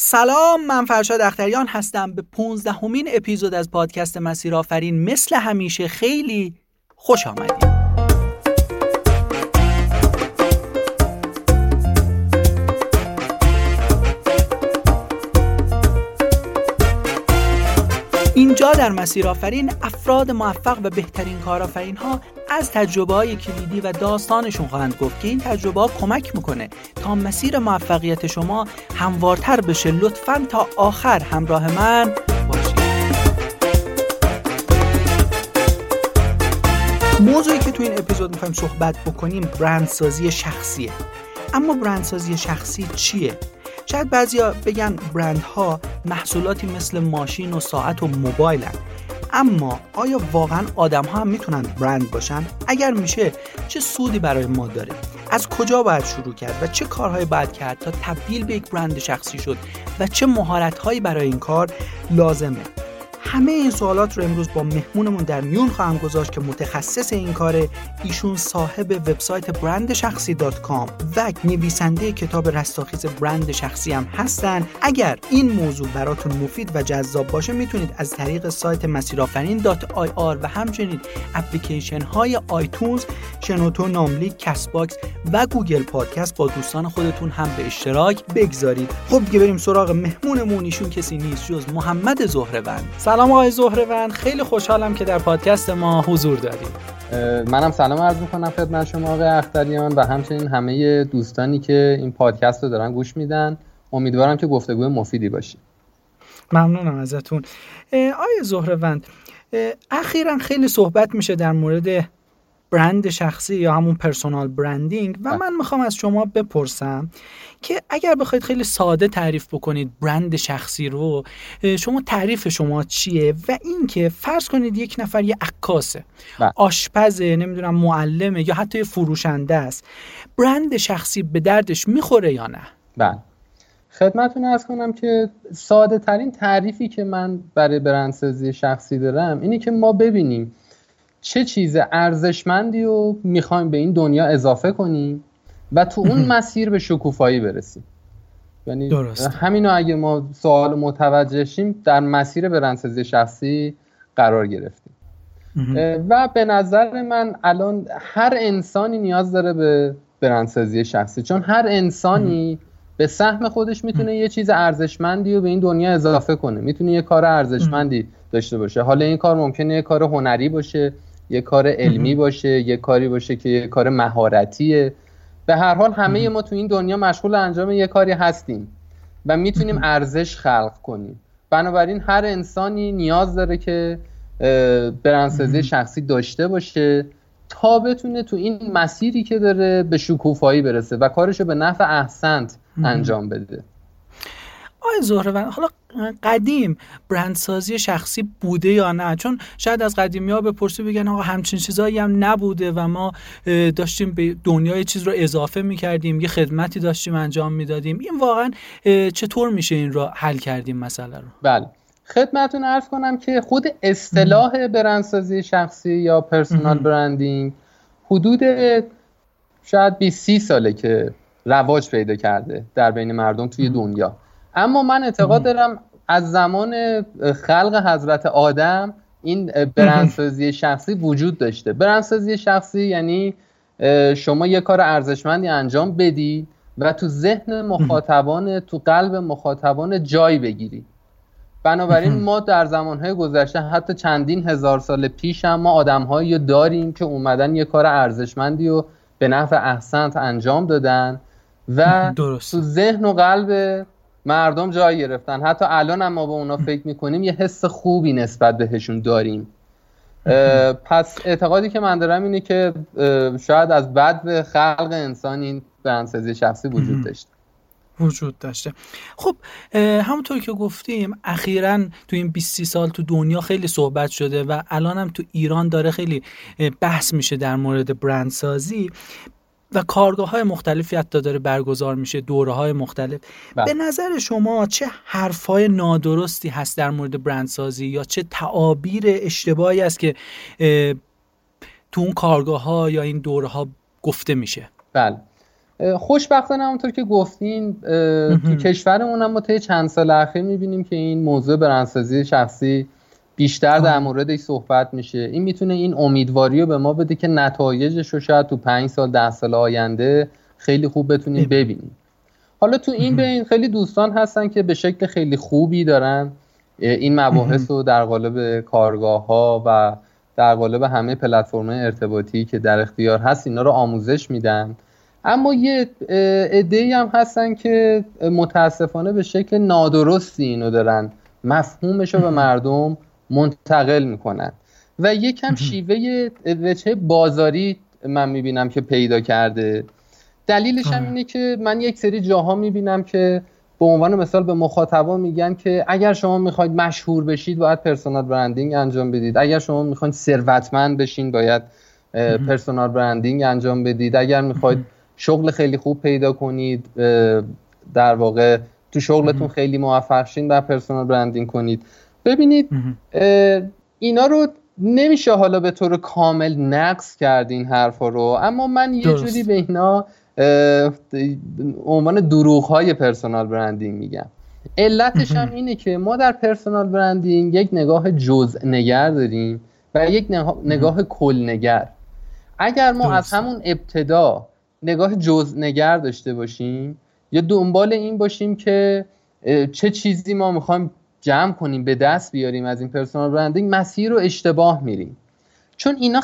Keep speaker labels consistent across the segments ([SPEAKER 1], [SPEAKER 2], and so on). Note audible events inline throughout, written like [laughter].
[SPEAKER 1] سلام من فرشاد اختریان هستم به 15 همین اپیزود از پادکست مسیر آفرین مثل همیشه خیلی خوش آمدید. اینجا در مسیر آفرین افراد موفق و بهترین کارآفرین ها از تجربه های کلیدی و داستانشون خواهند گفت که این تجربه ها کمک می‌کنه تا مسیر موفقیت شما هموارتر بشه. لطفا تا آخر همراه من موضوعی که تو این اپیزود می‌خوایم صحبت بکنیم برندسازی شخصیه. اما برندسازی شخصی چیه؟ شاید بعضیا بگن برندها محصولاتی مثل ماشین و ساعت و موبایلن اما آیا واقعا آدم ها هم می‌تونن برند باشن؟ اگر میشه چه سودی برای ما داره؟ از کجا باید شروع کرد و چه کارهایی باید کرد تا تبدیل به یک برند شخصی شد و چه مهارت هایی برای این کار لازمه؟ همه این سوالات رو امروز با مهمونمون در میون خواهم گذاشت که متخصص این کاره ایشون صاحب وبسایت برند شخصی dot com و نویسنده کتاب رستاخیز برند شخصی هم هستن. اگر این موضوع براتون مفید و جذاب باشه می‌تونید از طریق سایت مسیرآفرین dot ir و همچنین اپلیکیشن های iTunes شنوتو ناملی Castbox و Google Podcast با دوستان خودتون هم به اشتراک بگذارید. خب دیگه بریم سراغ مهمونمون. ایشون کسی نیست جز محمد زهرهوند سلام آقای زهرهوند خیلی خوشحالم که در پادکست ما حضور دارید.
[SPEAKER 2] منم سلام عرض می‌کنم خدمت شما آقای اختریان و همچنین همه دوستانی که این پادکست رو دارن گوش میدن. امیدوارم که گفتگوی مفیدی باشه.
[SPEAKER 1] ممنونم ازتون. آقای زهرهوند اخیرا خیلی صحبت میشه در مورد برند شخصی یا همون پرسونال برندینگ و من می‌خوام از شما بپرسم که اگر بخواید خیلی ساده تعریف بکنید برند شخصی رو شما تعریف شما چیه؟ و اینکه فرض کنید یک نفر یه عکاسه بله. آشپزه نمی‌دونم معلمه یا حتی فروشنده است برند شخصی به دردش می‌خوره یا نه؟
[SPEAKER 2] بله. خدمتتون ارز کنم که ساده ترین تعریفی که من برای برندسازی شخصی دارم اینه که ما ببینیم چه چیز ارزشمندی رو می‌خوایم به این دنیا اضافه کنیم و تو اون [laughs] مسیر به شکوفایی برسیم. یعنی همینو اگه ما سوال متوجه شیم در مسیر برندسازی شخصی قرار گرفتیم. و به نظر من الان هر انسانی نیاز داره به برندسازی شخصی چون هر انسانی به سهم خودش می‌تونه یه چیز ارزشمندی رو به این دنیا اضافه کنه. می‌تونه یه کار ارزشمندی داشته باشه. حالا این کار ممکنه یه کار هنری باشه. یه کار علمی باشه یه کاری باشه که یه کار مهارتیه. به هر حال همه ما تو این دنیا مشغول انجام یه کاری هستیم و می‌تونیم ارزش خلق کنیم. بنابراین هر انسانی نیاز داره که برندسازی شخصی داشته باشه تا بتونه تو این مسیری که داره به شکوفایی برسه و کارشو به نفع احسنت انجام بده.
[SPEAKER 1] آقای زهره حالا قدیم برندسازی شخصی بوده یا نه؟ چون شاید از قدیمی ها بپرسی بگن آقا همچین چیزایی هم نبوده و ما داشتیم به دنیای چیز رو اضافه می‌کردیم یه خدمتی داشتیم انجام می‌دادیم. این واقعا چطور میشه این رو حل کردیم مسئله رو؟
[SPEAKER 2] بله. خدمتون عرض کنم که خود اصطلاح برندسازی شخصی یا پرسونال برندینگ حدود شاید 20 ساله که رواج پیدا کرده در بین مردم توی دنیا. اما من اعتقاد دارم از زمان خلق حضرت آدم این برندسازی شخصی وجود داشته. برندسازی شخصی یعنی شما یه کار ارزشمندی انجام بدی و تو ذهن مخاطبان تو قلب مخاطبان جای بگیری. بنابراین ما در زمانهای گذشته حتی چندین هزار سال پیش هم ما آدمهایی داریم که اومدن یه کار ارزشمندی رو به نفع احسنت انجام دادن و درست. تو ذهن و قلب مردم جای گرفتن. حتی الان هم ما به اونا فکر می‌کنیم یه حس خوبی نسبت بهشون داریم. پس اعتقادی که من دارم اینه که شاید از بعد خلق انسان این برندسازی شخصی وجود داشته.
[SPEAKER 1] وجود داشته. خب همونطور که گفتیم اخیرا تو این 20 سال تو دنیا خیلی صحبت شده و الان هم تو ایران داره خیلی بحث میشه در مورد برندسازی. و کارگاه های مختلفی حتی داره برگزار میشه دوره های مختلف. بله. به نظر شما چه حرف های نادرستی هست در مورد برندسازی یا چه تعابیر اشتباهی است که تو اون کارگاه ها یا این دوره ها گفته میشه؟
[SPEAKER 2] بله. خوشبختانه همونطور که گفتین تو کشورمون هم ما طی چند سال اخیر می‌بینیم که این موضوع برندسازی شخصی بیشتر در موردش صحبت میشه. این می‌تونه این امیدواری رو به ما بده که نتایجش رو شاید تو پنج سال ده سال آینده خیلی خوب بتونیم ببینیم. حالا تو این بین خیلی دوستان هستن که به شکل خیلی خوبی دارن. این مباحث رو در قالب کارگاه ها و در قالب همه پلتفرم ارتباطی که در اختیار هست اینا رو آموزش میدن. اما یه عده هم هستن که متاسفانه به شکل نادرستی اینو دارن. مفهومش رو به مردم منتقل می‌کنن. و یکم شیوه وجه بازاری من می‌بینم که پیدا کرده. دلیلش هم اینه که من یک سری جاها می‌بینم که به عنوان مثال به مخاطبا میگن که اگر شما می‌خواید مشهور بشید باید پرسونال برندینگ انجام بدید. اگر شما می‌خواید ثروتمند بشین باید پرسونال برندینگ انجام بدید. اگر می‌خواید شغل خیلی خوب پیدا کنید در واقع تو شغلتون خیلی موفق شین و personal branding کنید. ببینید اینا رو نمیشه حالا به طور کامل نقض کرد این حرفا رو. اما من یه جوری به اینا عنوان دروغ های personal branding میگم. علتش هم اینه که ما در personal branding یک نگاه جزء نگر داریم و یک نگاه کل نگر اگر ما از همون ابتدا نگاه جزء نگر داشته باشیم یا دنبال این باشیم که چه چیزی ما می‌خوایم جمع کنیم به دست بیاریم از این پرسونال برندینگ مسیر رو اشتباه میریم. چون اینا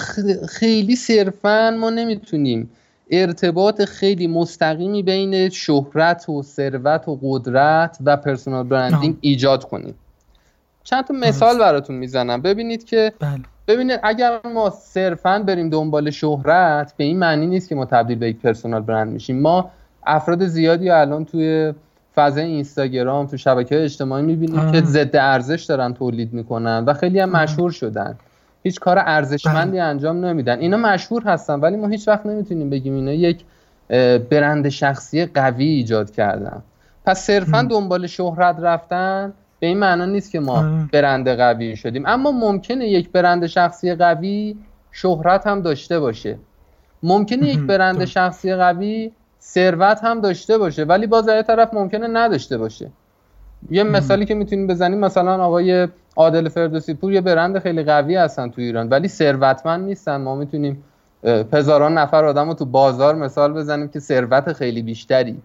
[SPEAKER 2] خیلی صرفا ما نمی‌تونیم ارتباط خیلی مستقیمی بین شهرت و ثروت و قدرت و پرسونال برندینگ ایجاد کنیم. چند تا مثال براتون می‌زنم. ببینید که بله. ببینید اگر ما صرفا بریم دنبال شهرت به این معنی نیست که ما تبدیل به یک پرسونال برند میشیم. ما افراد زیادی الان توی فضای اینستاگرام تو شبکه اجتماعی می‌بینیم که ضد ارزش دارن تولید می‌کنن و خیلی هم مشهور شدن. هیچ کار ارزشمندی بله. انجام نمیدن. اینا مشهور هستن ولی ما هیچ وقت نمی‌تونیم بگیم اینا یک برند شخصی قوی ایجاد کردن. پس صرفا دنبال شهرت رفتن به این معنا نیست که ما برند قوی شدیم. اما ممکنه یک برند شخصی قوی شهرت هم داشته باشه. ممکنه یک برند شخصی قوی ثروت هم داشته باشه ولی باز در طرف ممکنه نداشته باشه. یه مثالی که می‌تونیم بزنیم مثلا آقای عادل فردوسی پور یه برند خیلی قوی هستن تو ایران ولی ثروتمند نیستن. ما می‌تونیم هزاران نفر آدم رو تو بازار مثال بزنیم که ثروت خیلی بیشتری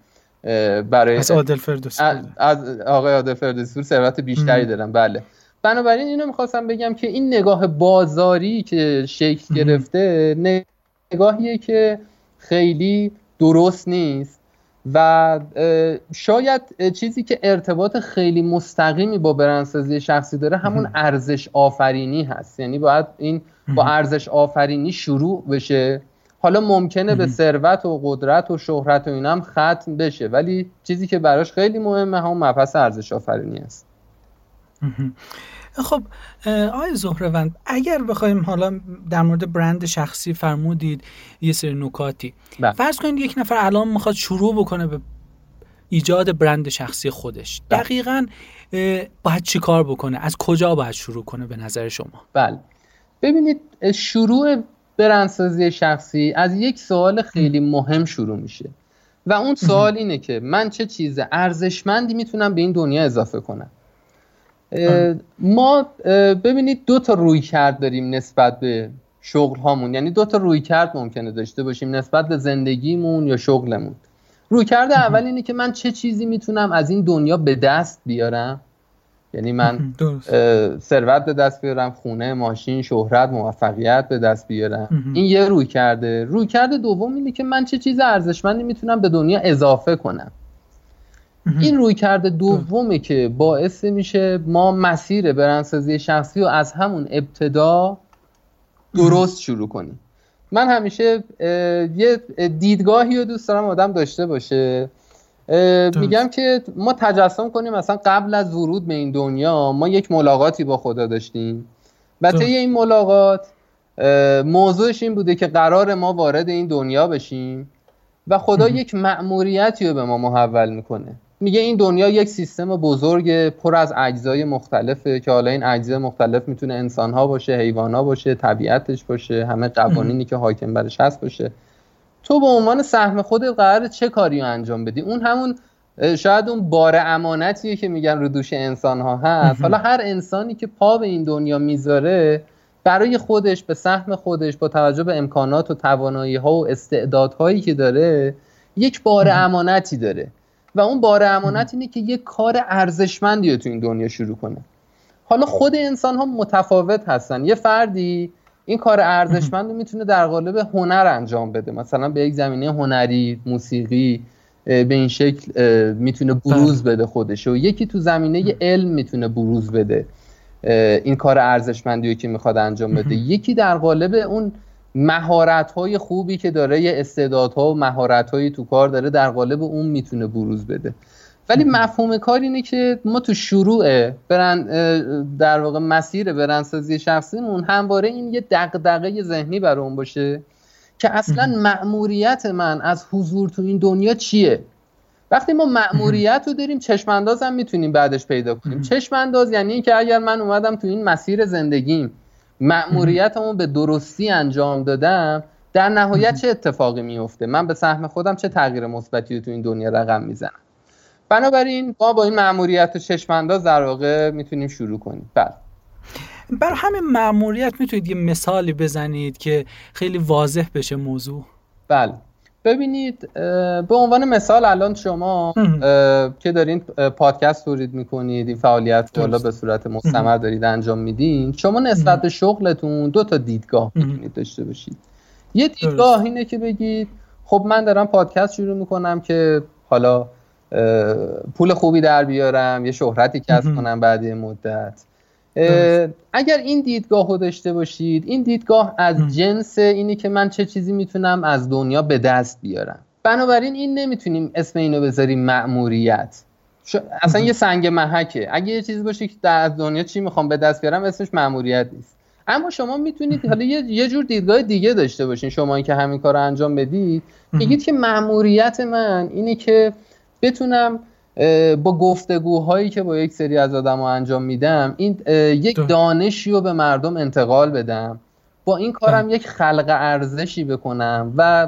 [SPEAKER 2] برای
[SPEAKER 1] از عادل فردوسی
[SPEAKER 2] از آقای عادل فردوسی پور ثروت بیشتری دارن. بله. بنابراین اینو می‌خواستم بگم که این نگاه بازاری که شکل گرفته نگاهیه که خیلی درست نیست. و شاید چیزی که ارتباط خیلی مستقیمی با برندسازی شخصی داره همون ارزش آفرینی هست. یعنی باید این با ارزش آفرینی شروع بشه. حالا ممکنه به ثروت و قدرت و شهرت و اینم ختم بشه ولی چیزی که براش خیلی مهمه همون مبحث ارزش آفرینی است
[SPEAKER 1] خب آقای زهروند اگر بخوایم حالا در مورد برند شخصی فرمودید یه سری نکاتی بله. فرض کنید یک نفر الان می‌خواد شروع بکنه به ایجاد برند شخصی خودش بله. دقیقا باید چی کار بکنه؟ از کجا باید شروع کنه به نظر شما؟
[SPEAKER 2] بله. ببینید شروع برندسازی شخصی از یک سوال خیلی مهم شروع میشه و اون سوال اینه که من چه چیز ارزشمندی می‌تونم به این دنیا اضافه کنم؟ ما ببینید دو تا روی کرد داریم نسبت به شغل هامون یعنی دو تا روی کرد ممکنه داشته باشیم نسبت به زندگیمون یا شغلمون. روی کرد اول اینه که من چه چیزی می‌تونم از این دنیا به دست بیارم؟ یعنی من ثروت به دست بیارم خونه ماشین شهرت موفقیت به دست بیارم. این یه روی کرده. روی کرده دوم اینه که من چه چیز ارزشمندی می‌تونم به دنیا اضافه کنم. این روی کرده دومه که باعث میشه ما مسیر برندسازی شخصی رو از همون ابتدا درست شروع کنیم. من همیشه یه دیدگاهی رو دوست دارم آدم داشته باشه. میگم که ما تجسم کنیم مثلا قبل از ورود به این دنیا ما یک ملاقاتی با خدا داشتیم. و طی این ملاقات موضوعش این بوده که قرار ما وارد این دنیا بشیم و خدا یک مأموریتی رو به ما محول می‌کنه. میگه این دنیا یک سیستم بزرگ پر از اجزای مختلفه که حالا این اجزای مختلف می‌تونه انسان ها باشه حیوان ها باشه طبیعتش باشه همه قوانینی که حاکم برش هست باشه. تو به عنوان سهم خودت قرار چه کاری رو انجام بدی؟ اون همون شاید اون بار امانتیه که میگن رو دوش انسان ها هست حالا هر انسانی که پا به این دنیا می‌ذاره برای خودش به سهم خودش با توجه به امکانات و توانایی ها و استعدادهایی که داره یک بار امانتی داره. و اون بار امانت اینه که یک کار ارزشمندی رو تو این دنیا شروع کنه. حالا خود انسان ها متفاوت هستن. یه فردی این کار ارزشمند رو می‌تونه در قالب هنر انجام بده. مثلا به یک زمینه هنری موسیقی به این شکل می‌تونه بروز بله. بده خودش و یکی تو زمینه علم می‌تونه بروز بده این کار ارزشمندی رو که می‌خواد انجام بده. یکی در قالب اون مهارت های خوبی که داره یه استعدادها و مهارت هایی تو کار داره در قالب اون می‌تونه بروز بده. ولی مفهوم کار اینه که ما تو شروع برن در واقع مسیر برندسازی شخصیمون همواره این یه دغدغه ذهنی برای باشه که اصلا مأموریت من از حضور تو این دنیا چیه؟ وقتی ما مأموریت رو داریم چشم هم می‌تونیم بعدش پیدا کنیم. چشم انداز یعنی اینکه اگر من اومدم تو این مسیر زندگیم مأموریتمو به درستی انجام دادم در نهایت چه اتفاقی میفته من به سهم خودم چه تغییر مثبتی رو تو این دنیا رقم می‌زنم؟ بنابراین ما با این مأموریت و چشم انداز در واقع می‌تونیم شروع کنیم. بله.
[SPEAKER 1] بر همین مأموریت می‌تونید یه مثالی بزنید که خیلی واضح بشه موضوع؟
[SPEAKER 2] بله. ببینید به عنوان مثال الان شما که دارین پادکست تولید می‌کنید این فعالیت رو به صورت مستمر دارید انجام میدین شما نسبت به شغلتون دو تا دیدگاه می‌تونید داشته باشید. یه دیدگاه اینه که بگید خب من دارم پادکست شروع می‌کنم که حالا پول خوبی در بیارم یه شهرتی کسب کنم بعد مدت. اگر این دیدگاه رو داشته باشید این دیدگاه از جنس اینی که من چه چیزی می‌تونم از دنیا به دست بیارم. بنابراین این نمی‌تونیم اسم اینو بذاریم مأموریت. اصلا یه سنگ محکه. اگه یه چیزی باشه که در دنیا چی می‌خوام به دست بیارم اسمش مأموریت نیست. اما شما می‌تونید حالا یه،, یه جور دیدگاه دیگه داشته باشین. شما که همین کار رو انجام بدید میگید که مأموریت من اینه که بتونم با گفتگوهایی که با یک سری از آدم انجام میدم این یک دانشی رو به مردم انتقال بدم. با این کارم بله. یک خلق ارزشی بکنم و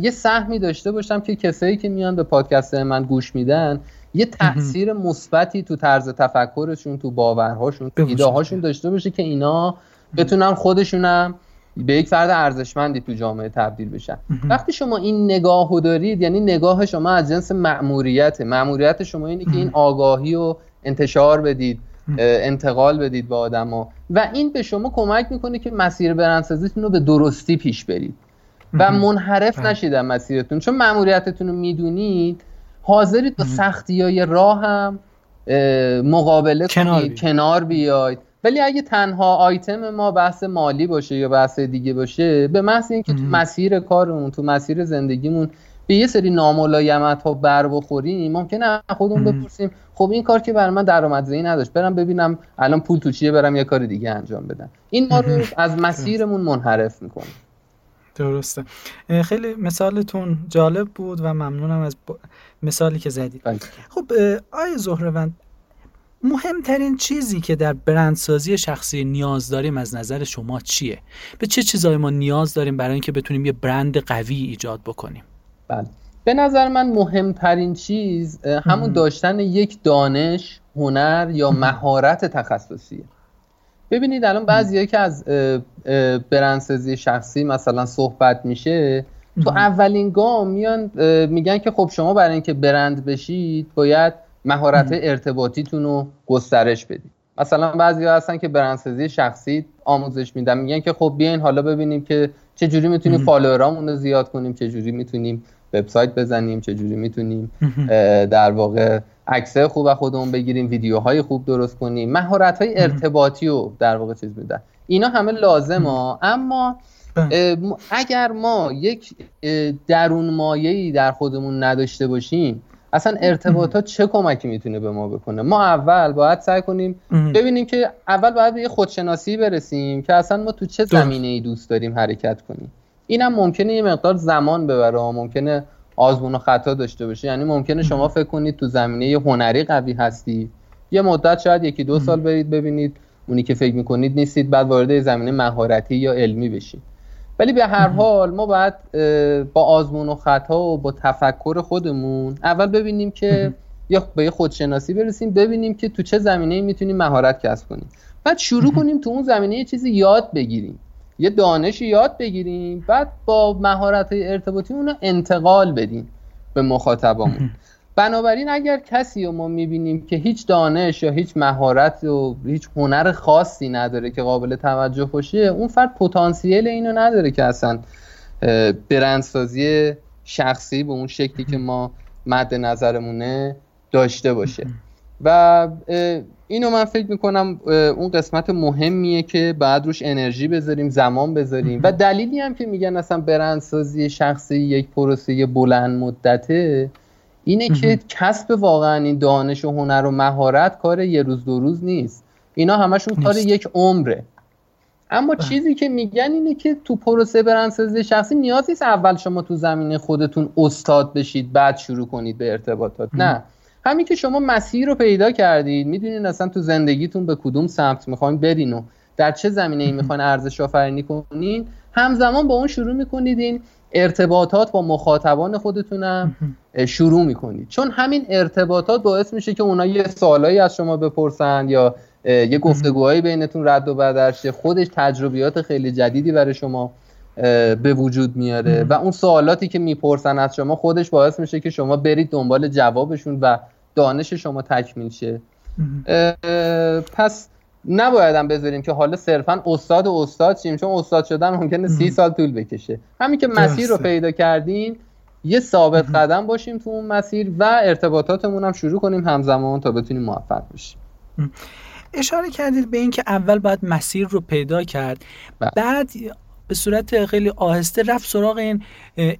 [SPEAKER 2] یه سهمی داشته باشم که کسایی که میان به پادکست من گوش میدن یه تاثیر مثبتی تو طرز تفکرشون تو باورهاشون تو ایده هاشون داشته باشه که اینا بتونن خودشونم به یک فرد ارزشمندی تو جامعه تبدیل بشن. وقتی شما این نگاه دارید یعنی نگاه شما از جنس مأموریت مأموریت شما اینه که این آگاهی رو انتشار بدید انتقال بدید به آدما و این به شما کمک می‌کنه که مسیر برندسازیتون رو به درستی پیش برید. و منحرف بله. نشید مسیرتون. چون مأموریتتون رو می‌دونید حاضرید با سختی های راه هم مقابله کنید کنار بیاید. ولی اگه تنها آیتم ما بحث مالی باشه یا بحث دیگه باشه به محض اینکه تو مسیر کارمون تو مسیر زندگیمون به یه سری ناملایمت ها بر بخوریم ممکنه خودمون بپرسیم خب این کار که بر من درآمدزایی نداشت برم ببینم الان پول تو چیه برم یه کار دیگه انجام بدم. این ما رو از مسیرمون منحرف می‌کنه.
[SPEAKER 1] درسته. خیلی مثالتون جالب بود و ممنونم از مثالی که زدید. بله. خب آیا زهروند مهمترین چیزی که در برندسازی شخصی نیاز داریم از نظر شما چیه؟ به چه چیزایی ما نیاز داریم برای اینکه بتونیم یه برند قوی ایجاد بکنیم؟
[SPEAKER 2] بله. به نظر من مهمترین چیز همون داشتن یک دانش، هنر یا مهارت تخصصیه. ببینید الان بعضیایی که از برندسازی شخصی مثلا صحبت میشه تو اولین گام میان میگن که خب شما برای اینکه برند بشید باید مهارت ارتباطیتون رو گسترش بدید. مثلا بعضی ها هستن که برندسازی شخصی آموزش میدن میگن که خب بیاین حالا ببینیم که چه جوری می‌تونیم فالوورامون رو زیاد کنیم چه جوری می‌تونیم وبسایت بزنیم چه جوری می‌تونیم در واقع عکس خوب خودمون بگیریم ویدیوهای خوب درست کنیم. مهارت های ارتباطی رو در واقع چیز میدن. اینا همه لازمه. اما بله. اگر ما یک درون مایه‌ای در خودمون نداشته باشیم اصلا ارتباطات چه کمکی می‌تونه به ما بکنه؟ ما اول باید سعی کنیم ببینیم که اول باید به یه خودشناسی برسیم که اصلا ما تو چه زمینه ای دوست داریم حرکت کنیم. اینم ممکنه یه مقدار زمان ببره ممکنه آزمون و خطا داشته باشه. یعنی ممکنه شما فکر کنید تو زمینه هنری قوی هستی یه مدت شاید یکی دو سال برید ببینید. اونی که فکر می‌کنید نیستید. بعد وارد زمینه مهارتی یا علمی بشید. ولی به هر حال ما باید با آزمون و خطا و با تفکر خودمون اول ببینیم که یا به یه خودشناسی برسیم ببینیم که تو چه زمینه می‌تونیم مهارت کسب کنیم. بعد شروع کنیم تو اون زمینه یه چیزی یاد بگیریم. یه دانش یاد بگیریم بعد با مهارت ارتباطی اون انتقال بدیم به مخاطبامون. بنابراین اگر کسی رو ما می‌بینیم که هیچ دانش یا هیچ مهارت و هیچ هنر خاصی نداره که قابل توجه باشه اون فرد پتانسیل اینو نداره که اصلا برندسازی شخصی به اون شکلی که ما مد نظرمونه داشته باشه. و اینو من فکر می‌کنم اون قسمت مهمیه که بعد روش انرژی بذاریم زمان بذاریم. و دلیلی هم که میگن اصلا برندسازی شخصی یک پروسه بلند مدته اینه که کسب واقعا این دانش و هنر و مهارت کار یه روز دو روز نیست. اینا همشون کار یک عمره. اما بله. چیزی که میگن اینه که تو پروسه برندسازی شخصی نیاز نیست اول شما تو زمینه خودتون استاد بشید بعد شروع کنید به ارتباطات. نه. همین که شما مسیر رو پیدا کردید می‌دونین اصلا تو زندگیتون به کدوم سمت می‌خواین برین و در چه زمینه ای می‌خواین ارزش آفرینی کنین همزمان با اون شروع می‌کنید این ارتباطات با مخاطبان خودتونم شروع می‌کنید. چون همین ارتباطات باعث میشه که اونا یه سوالایی از شما بپرسن یا یه گفتگوهایی بینتون رد و بدل شه. خودش تجربیات خیلی جدیدی برای شما به وجود میاره و اون سوالاتی که می‌پرسن از شما خودش باعث میشه که شما برید دنبال جوابشون و دانش شما تکمیل شه. پس نبایدم بذاریم که حالا صرفا استاد و استاد شیم چون استاد شدن ممکنه سی سال طول بکشه. همین که مسیر رو پیدا کردیم یه ثابت قدم باشیم تو اون مسیر و ارتباطاتمون هم شروع کنیم همزمان تا بتونیم موفق بشیم.
[SPEAKER 1] اشاره کردید به اینکه اول باید مسیر رو پیدا کرد. بله. بعد به صورت خیلی آهسته رفت سراغ این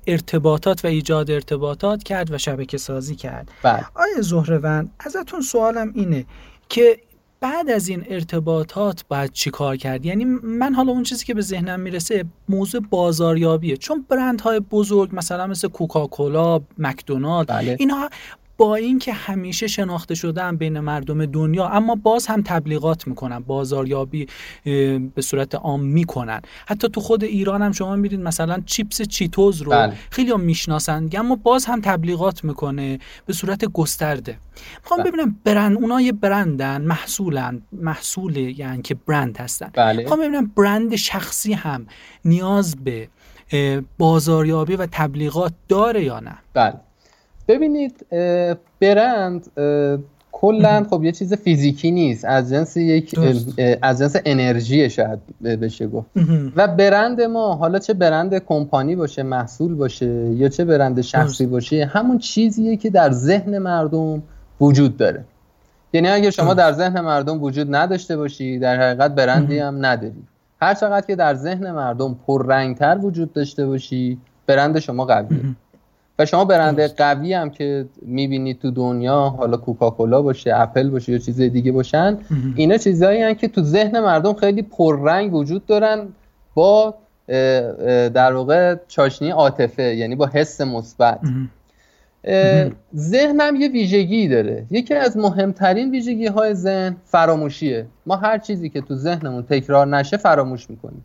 [SPEAKER 1] ارتباطات و ایجاد ارتباطات کرد و شبکه سازی کرد.
[SPEAKER 2] بله.
[SPEAKER 1] آیا زهروند ازتون سوالم اینه که بعد از این ارتباطات باید چی کار کرد یعنی من حالا اون چیزی که به ذهنم می‌رسه موضوع بازاریابیه چون برندهای بزرگ مثلا مثل کوکاکولا مکدونالد بله. اینها با اینکه همیشه شناخته شدن بین مردم دنیا اما باز هم تبلیغات می‌کنن بازاریابی به صورت عام می‌کنن حتی تو خود ایران هم شما میرید مثلا چیپس چیتوز رو بله. خیلی هم می‌شناسن اما باز هم تبلیغات می‌کنه به صورت گسترده می‌خوام بله. ببینم برند اونا یه برندن محصولن محصول یعنی که برند هستن
[SPEAKER 2] بله.
[SPEAKER 1] می‌خوام ببینم برند شخصی هم نیاز به بازاریابی و تبلیغات داره یا نه
[SPEAKER 2] بله ببینید برند کلا خب یه چیز فیزیکی نیست. از جنس یک از جنس انرژی شاید بشه گفت. و برند ما حالا چه برند کمپانی باشه محصول باشه یا چه برند شخصی باشه همون چیزیه که در ذهن مردم وجود داره. یعنی اگه شما در ذهن مردم وجود نداشته باشی در حقیقت برندی هم نداری. هر چقدر که در ذهن مردم پررنگتر وجود داشته باشی برند شما قویه. و شما برنده قوی هم که می‌بینید تو دنیا حالا کوکاکولا باشه اپل باشه یا چیز دیگه باشن اینا چیزهایی هن که تو ذهن مردم خیلی پررنگ وجود دارن با در واقع چاشنی عاطفه یعنی با حس مثبت. ذهنم یه ویژگی داره. یکی از مهمترین ویژگی های ذهن فراموشیه. ما هر چیزی که تو ذهنمون تکرار نشه فراموش می‌کنیم.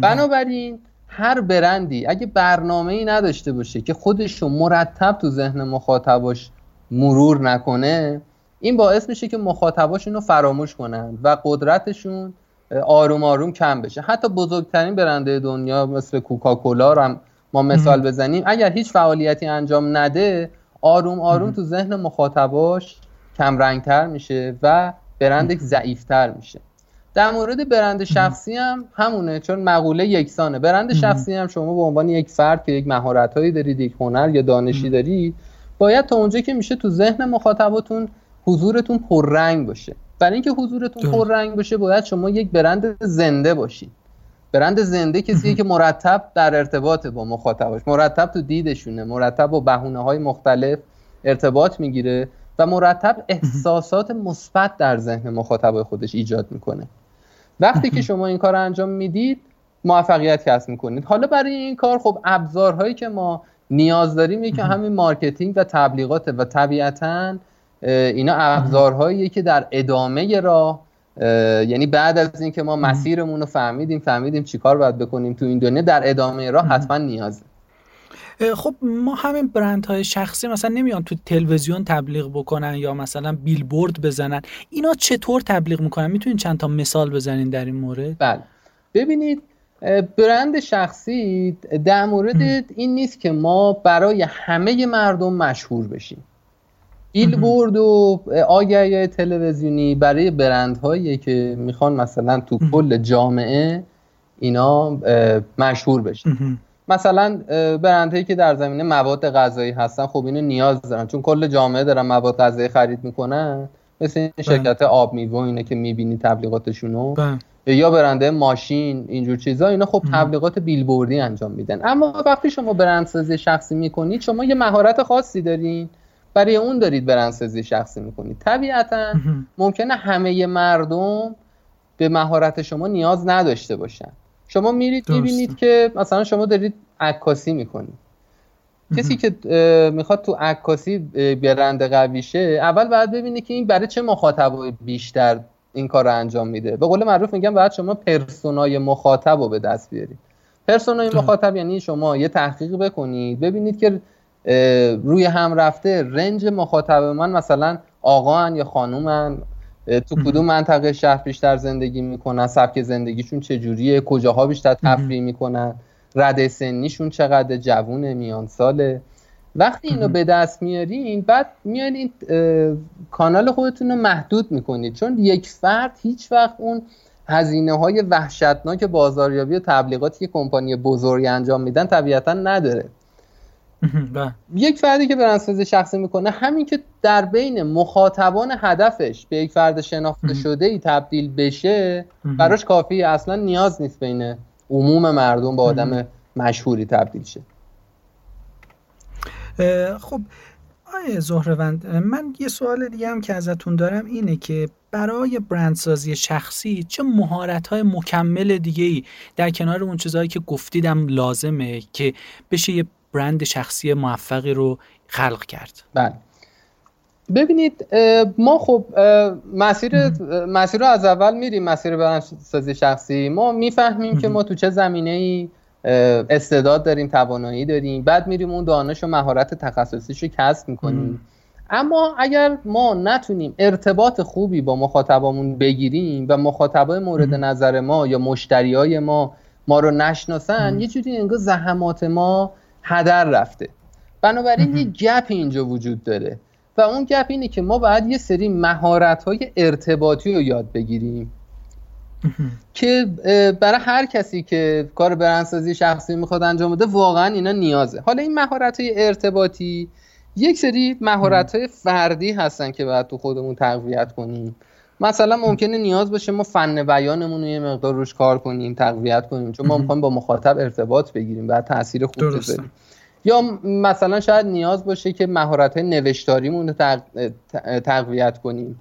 [SPEAKER 2] بنابراین هر برندی اگه برنامه ای نداشته باشه که خودش رو مرتب تو ذهن مخاطباش مرور نکنه این باعث میشه که مخاطباش اینو فراموش کنن و قدرتشون آروم آروم کم بشه. حتی بزرگترین برنده دنیا مثل کوکاکولا رو هم ما مثال بزنیم اگر هیچ فعالیتی انجام نده آروم آروم تو ذهن مخاطباش کم رنگتر میشه و برندش ضعیفتر میشه. در مورد برند شخصی هم همونه چون مقوله یکسانه. برند شخصی هم شما به عنوان یک فرد که یک مهارتهایی دارید یک هنر یا دانشی دارید باید تا اونجا که میشه تو ذهن مخاطباتون حضورتون پررنگ باشه. برای اینکه حضورتون پررنگ باشه باید شما یک برند زنده باشید برند زنده کسیه که مرتب در ارتباط با مخاطباش مرتب تو دیدشونه مرتب با بهونه های مختلف ارتباط می‌گیره و مرتب احساسات مثبت در ذهن مخاطب خودش ایجاد می‌کنه. وقتی که شما این کار انجام می‌دید موفقیت کسب می‌کنید. حالا برای این کار خب ابزارهایی که ما نیاز داریم که همین marketing و تبلیغات و طبیعتا اینا ابزارهایی که در ادامه راه یعنی بعد از اینکه ما مسیرمون رو فهمیدیم فهمیدیم چیکار باید بکنیم تو این دنیا در ادامه راه حتما نیازه.
[SPEAKER 1] خب ما همین برند های شخصی مثلا نمیان تو تلویزیون تبلیغ بکنن یا مثلا بیلبورد بزنن. اینا چطور تبلیغ می‌کنن؟ می‌تونین چند تا مثال بزنین در این مورد؟
[SPEAKER 2] بله. ببینید برند شخصی در مورد این نیست که ما برای همه مردم مشهور بشیم. بیلبورد و آگهی تلویزیونی برای برندهایی که می‌خوان مثلا تو کل جامعه اینا مشهور بشن. مثلا برندهایی که در زمینه مواد غذایی هستن خب اینو نیاز دارن. چون کل جامعه دارن مواد غذایی خرید می‌کنن مثل این بله. شرکت آب میوه اینه که می‌بینی تبلیغاتشونو. بله. یا برنده ماشین اینجور چیزا اینا خب تبلیغات بیلبوردی انجام میدن. اما وقتی شما برندسازی شخصی می‌کنید شما یه مهارت خاصی دارین. برای اون دارید برندسازی شخصی می‌کنید. طبیعتا ممکنه همه مردم به مهارت شما نیاز نداشته باشن. شما میرید می‌بینید که مثلا شما دارید عکاسی می‌کنید. کسی که می‌خواد تو عکاسی برند قویشه اول باید ببینه که این برای چه مخاطبای بیشتر این کار رو انجام میده. به قول معروف میگم باید شما پرسونای مخاطب رو به دست بیارید. پرسونای مخاطب یعنی شما یه تحقیق بکنید ببینید که روی هم رفته رنج مخاطب من مثلا آقان یا خانومن تو کدوم منطقه شهر بیشتر زندگی می‌کنن؟ سبک زندگیشون چجوریه؟ کجاها بیشتر تفریح می‌کنن؟ رده سنیشون چقدر جوون میان ساله؟ وقتی اینو به دست میارین بعد میان این کانال خودتون رو محدود می‌کنید. چون یک فرد هیچ وقت اون هزینه های وحشتناک بازاریابی و تبلیغاتی که کمپانی بزرگی انجام میدن طبیعتا نداره. یک فردی که برندسازی شخصی می‌کنه همین که در بین مخاطبان هدفش به یک فرد شناخته شده ای تبدیل بشه براش کافی اصلا نیاز نیست بین عموم مردم با آدم مشهوری تبدیل شه.
[SPEAKER 1] خب آیه زهروند من یه سوال دیگه هم که ازتون دارم اینه که برای برندسازی شخصی چه مهارت های مکمل دیگه ای در کنار اون چیزهایی که گفتیدم لازمه که بشه یه برند شخصی موفقی رو خلق کرد.
[SPEAKER 2] بله. ببینید ما خب مسیر مسیر رو از اول میریم مسیر برندسازی شخصی. ما می‌فهمیم که ما تو چه زمینه ای استعداد داریم توانایی داریم. بعد میریم اون دانش و مهارت تخصصیش رو کسب می‌کنیم. اما اگر ما نتونیم ارتباط خوبی با مخاطبامون بگیریم و مخاطبای مورد نظر ما یا مشتریای ما ما رو نشناسن یه جوری انگار زحمات ما هدر رفته. بنابراین یه گپ اینجا وجود داره. و اون گپ اینه که ما باید یه سری مهارت های ارتباطی رو یاد بگیریم. که برای هر کسی که کار برندسازی شخصی می‌خواد انجام بده واقعا اینا نیازه. حالا این مهارت های ارتباطی یک سری مهارت های فردی هستن که باید تو خودمون تقویت کنیم. مثلا ممکنه نیاز باشه ما فن بیانمون رو یه مقدار روش کار کنیم تقویت کنیم. چون ما می‌خوایم با مخاطب ارتباط بگیریم بعد تاثیر خوب بذاریم. یا مثلا شاید نیاز باشه که مهارت نوشتاریمون رو تقویت کنیم.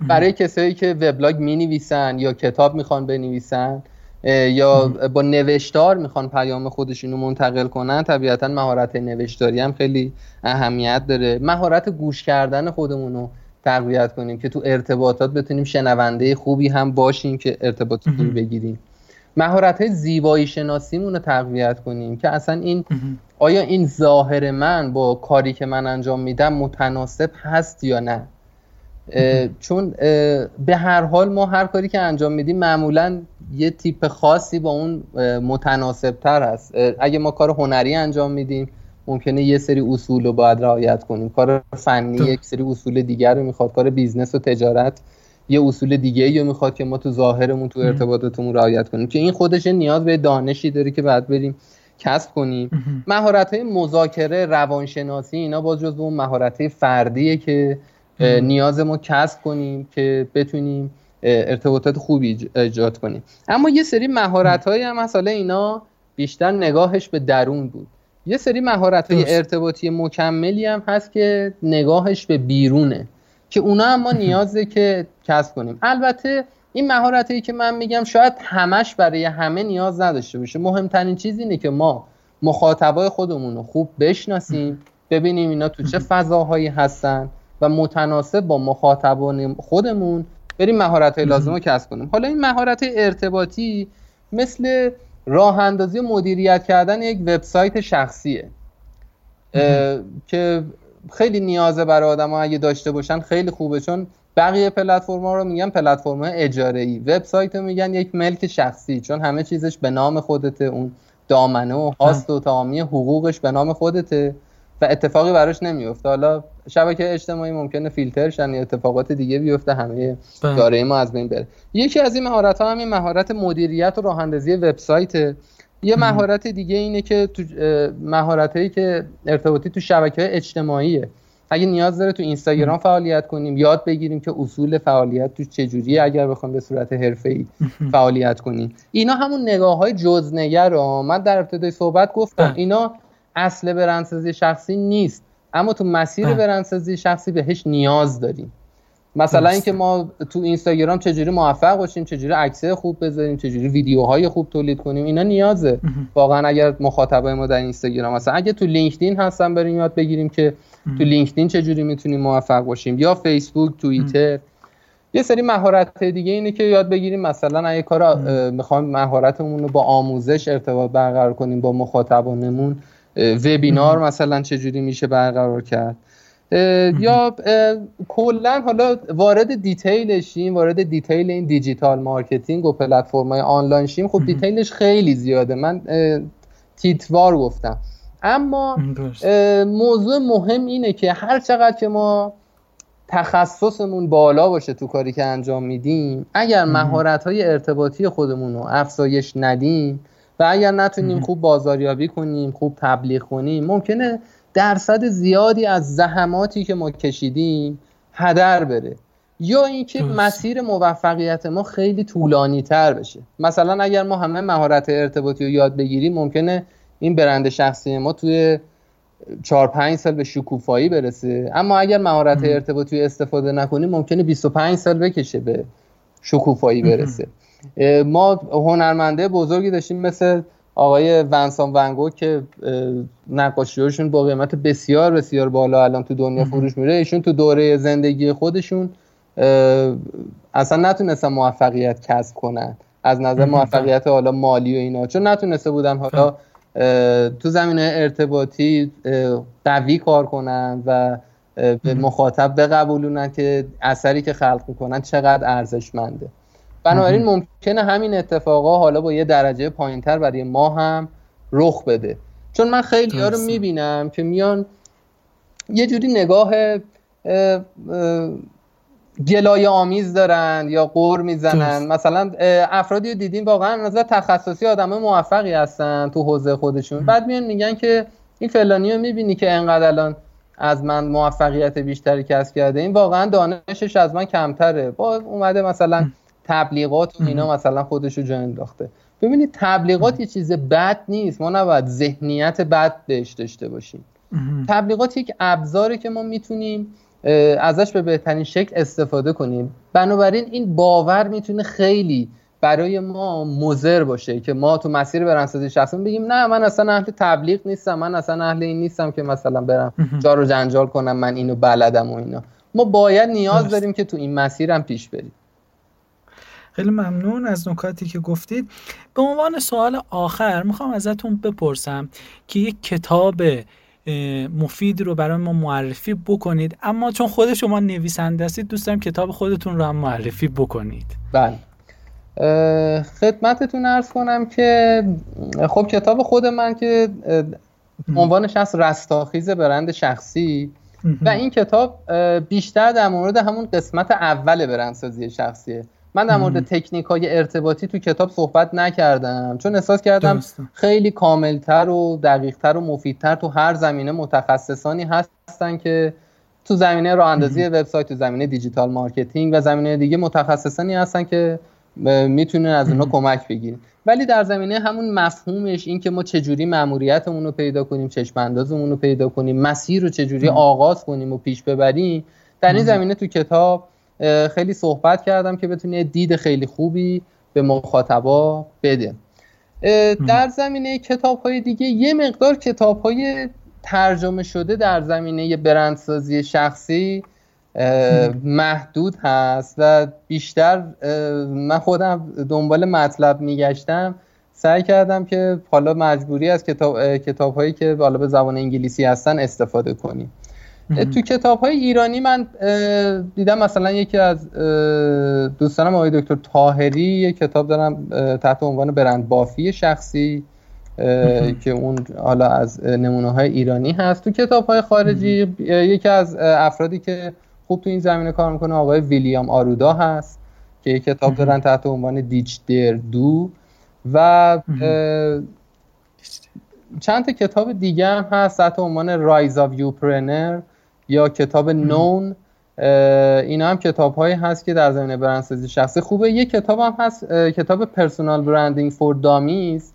[SPEAKER 2] برای کسایی که وبلاگ می نویسن یا کتاب می‌خوان بنویسن یا با نوشتار می‌خوان پیام خودشون رو منتقل کنن طبیعتا مهارت نوشتاری هم خیلی اهمیت داره. مهارت گوش کردن خودمون رو تقویت کنیم که تو ارتباطات بتونیم شنونده خوبی هم باشیم که ارتباط خوبی بگیریم. مهارت های زیبایی شناسیمون رو تقویت کنیم که اصلا این آیا این ظاهر من با کاری که من انجام میدم متناسب هست یا نه؟ چون به هر حال ما هر کاری که انجام میدیم معمولا یه تیپ خاصی با اون متناسب تر هست. اگه ما کار هنری انجام میدیم ممکنه یه سری اصول رو باید رعایت کنیم. کار فنی یک سری اصول دیگر رو می‌خواد. کار business و تجارت یه اصول دیگه رو می‌خواد که ما تو ظاهرمون تو ارتباطاتمون رعایت کنیم. که این خودش نیاز به دانشی داره که بعد بریم کسب کنیم. مهارت های مذاکره روانشناسی اینا باز جز اون مهارت فردیه که نیاز ما کسب کنیم که بتونیم ارتباطات خوبی ایجاد کنیم. اما یه سری مهارت های هم مثلا اینا بیشتر نگاهش به درون بود. یه سری مهارت های ارتباطی مکملی هم هست که نگاهش به بیرونه که اونا هم ما [laughs] نیازه که کسب کنیم. البته این مهارت هایی که من میگم شاید همش برای همه نیاز نداشته باشه. مهمترین چیز اینه که ما مخاطبای خودمون رو خوب بشناسیم ببینیم اینا تو چه [laughs] فضاهایی هستن و متناسب با مخاطبان خودمون بریم مهارت های [laughs] لازم رو کسب کنیم. حالا این مهارت ارتباطی مثل راه اندازی و مدیریت کردن یک وبسایت شخصیه. که خیلی نیازه برای آدم اگه داشته باشن خیلی خوبه چون بقیه پلتفرم رو میگن پلتفرم اجاره ای وبسایت رو میگن یک ملک شخصی چون همه چیزش به نام خودته. اون دامنه و هاست و تمامی حقوقش به نام خودته. و اتفاقی براش نمیفته. حالا شبکه اجتماعی ممکنه فیلتر شن یا اتفاقات دیگه بیفته همه بله. داره ما از بین بره. یکی از این مهارت ها همین مهارت مدیریت و راه اندازی وبسایت. یه مهارت دیگه اینه که تو مهارت هایی که ارتباطی تو شبکه اجتماعیه. اگه نیاز داره تو اینستاگرام فعالیت کنیم یاد بگیریم که اصول فعالیت تو چجوریه اگر بخوام به صورت حرفه‌ای فعالیت کنیم. اینا همون نگاه های جزنگر رو من در ابتدای صحبت گفتم بله. اینا اصل برندسازی شخصی نیست. اما تو مسیر بله. برندسازی شخصی بهش نیاز داریم. مثلا اینکه ما تو اینستاگرام چجوری موفق باشیم چجوری عکسه خوب بذاریم چجوری ویدیوهای خوب تولید کنیم اینا نیازه. واقعا اگر مخاطبای ما در اینستاگرام مثلا اگه تو لینکدین هستن بریم یاد بگیریم که تو لینکدین چجوری می‌تونیم موفق باشیم. یا فیسبوک توییتر. یه سری مهارت دیگه اینه که یاد بگیریم. مثلا اگه کارا می‌خوایم مهارتمون رو با آموزش ارتباط برقرار کنیم با مخاطبانمون وبینار مثلا چجوری میشه برقرار کرد؟ یا کلا حالا وارد detail شیم وارد detail این digital marketing و پلتفرم های آنلاین شیم. خب detail ش خیلی زیاده. من تیتروار گفتم. اما موضوع مهم اینه که هر چقدر که ما تخصصمون بالا باشه تو کاری که انجام میدیم اگر مهارت های ارتباطی خودمون رو افزایش ندیم و اگر نتونیم خوب بازاریابی کنیم خوب تبلیغ کنیم ممکنه درصد زیادی از زحماتی که ما کشیدیم هدر بره. یا اینکه مسیر موفقیت ما خیلی طولانی تر بشه. مثلا اگر ما همه مهارت ارتباطی رو یاد بگیریم ممکنه این برند شخصی ما توی چهار پنج سال به شکوفایی برسه. اما اگر مهارت ارتباطی استفاده نکنیم ممکنه 25 سال بکشه به شکوفایی برسه. ما هنرمنده بزرگی داشتیم مثل آقای ونسان ونگو که نقاشیاشون با قیمت بسیار بسیار بالا الان تو دنیا فروش میره. ایشون تو دوره زندگی خودشون اصلا نتونستن موفقیت کسب کنن. از نظر موفقیت حالا مالی و اینا. چون نتونسته بودن حالا تو زمینه ارتباطی قوی کار کنن و به مخاطب بقبولونن که اثری که خلق می‌کنن چقدر ارزشمنده. بنابراین ممکنه همین اتفاقا حالا با یه درجه پایینتر برای ما هم رخ بده. چون من خیلی ها رو می‌بینم که میان یه جوری نگاه گلای آمیز دارن یا قور می‌زنن. مثلا افرادی رو دیدیم واقعا نظر تخصصی آدم موفقی هستن تو حوزه خودشون. بعد میان میگن که این فلانی رو می‌بینی که انقدر الان از من موفقیت بیشتری کسب کرده. این واقعا دانشش از من کمتره. با اومده مثلا تبلیغات و اینا مثلا خودش رو جا انداخته. ببینید تبلیغات یه چیز بد نیست. ما نباید ذهنیت بد بهش داشته باشیم. تبلیغات یک ابزاری که ما می‌تونیم ازش به بهترین شکل استفاده کنیم. بنابراین این باور می‌تونه خیلی برای ما مزر باشه که ما تو مسیر برندسازی شخصی بگیم نه من اصلا اهل تبلیغ نیستم من اصلا اهل این نیستم که مثلا برم جار و جنجال کنم من اینو بلدم و اینا. ما باید نیاز داریم که تو این مسیرم پیش بریم.
[SPEAKER 1] خیلی ممنون از نکاتی که گفتید. به عنوان سوال آخر می‌خوام ازتون بپرسم که یک کتاب مفید رو برای ما معرفی بکنید. اما چون خود شما نویسنده هستید دوست دارم کتاب خودتون رو هم معرفی بکنید.
[SPEAKER 2] بله. خدمتتون ارز کنم که خب کتاب خود من که عنوانش هست رستاخیز برند شخصی. و این کتاب بیشتر در مورد همون قسمت اول برندسازی شخصیه. من در مورد تکنیک های ارتباطی تو کتاب صحبت نکردم. چون احساس کردم خیلی کاملتر و دقیقتر و مفیدتر تو هر زمینه متخصصانی هستن که تو زمینه راه اندازی وبسایت تو زمینه digital marketing و زمینه دیگه متخصصانی هستن که می‌تونن از اونها کمک بگیریم ولی در زمینه همون مفهومش این که ما چجوری ماموریتمون رو پیدا کنیم چشم اندازمون رو پیدا کنیم مسیر رو چجوری آغاز کنیم و پیش ببریم در این زمینه تو کتاب خیلی صحبت کردم که بتونه دید خیلی خوبی به مخاطبا بده. در زمینه کتاب های دیگه یه مقدار کتاب های ترجمه شده در زمینه برندسازی شخصی محدود هست و بیشتر من خودم دنبال مطلب میگشتم. سعی کردم که حالا مجبوری از کتاب کتاب هایی که حالا به زبان انگلیسی هستن استفاده کنیم تو کتاب های ایرانی من دیدم مثلا یکی از دوستانم آقای دکتر تاهری یک کتاب دارم تحت عنوان برند بافی شخصی که اون حالا از نمونه های ایرانی هست. تو کتاب های خارجی یکی از افرادی که خوب تو این زمینه کار می‌کنه آقای ویلیام آرودا هست که یک کتاب دارن تحت عنوان Ditch Dare Do. و چند تا کتاب دیگه هم هست تحت عنوان Rise of Youpreneur یا کتاب Known اینا هم کتاب هایی هست که در زمینه برندسازی شخصی. خوبه یه کتاب هم هست کتاب Personal Branding for Dummies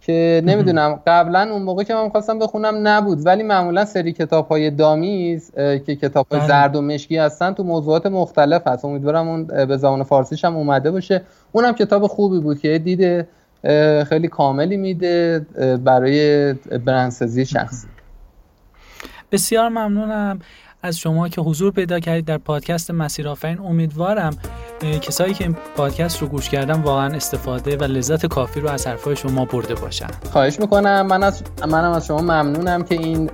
[SPEAKER 2] که نمی‌دونم قبلا اون موقع که من خواستم بخونم نبود ولی معمولا سری کتاب های Dummies که کتاب های بله. زرد و مشکی هستن تو موضوعات مختلف هست. امیدوارم اون به زبان فارسیش هم اومده باشه. اونم کتاب خوبی بود که دیده خیلی کاملی میده برای برندسازی شخصی.
[SPEAKER 1] بسیار ممنونم از شما که حضور پیدا کردید در پادکست مسیر آفرین. امیدوارم کسایی که این پادکست رو گوش کردن واقعا استفاده و لذت کافی رو از حرفای شما برده باشن.
[SPEAKER 2] خواهش می‌کنم. من از منم از شما ممنونم که این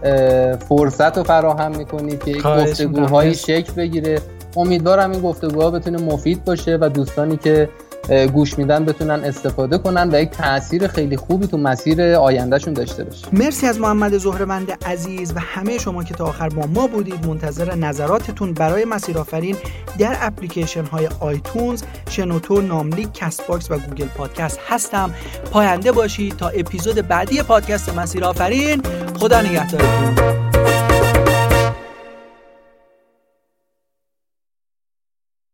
[SPEAKER 2] فرصت رو فراهم می‌کنید که گفتگوهایی شکل بگیره. امیدوارم این گفتگوها بتونه مفید باشه و دوستانی که گوش میدن بتونن استفاده کنن و یک تاثیر خیلی خوبی تو مسیر آیندهشون داشته باشه.
[SPEAKER 1] مرسی از محمد زهربند عزیز و همه شما که تا آخر با ما بودید. منتظر نظراتتون برای مسیر آفرین در اپلیکیشن های iTunes شنوتو ناملیک Castbox و Google Podcast هستم. پاینده باشید تا اپیزود بعدی پادکست مسیر آفرین. خدا نگهدارتون.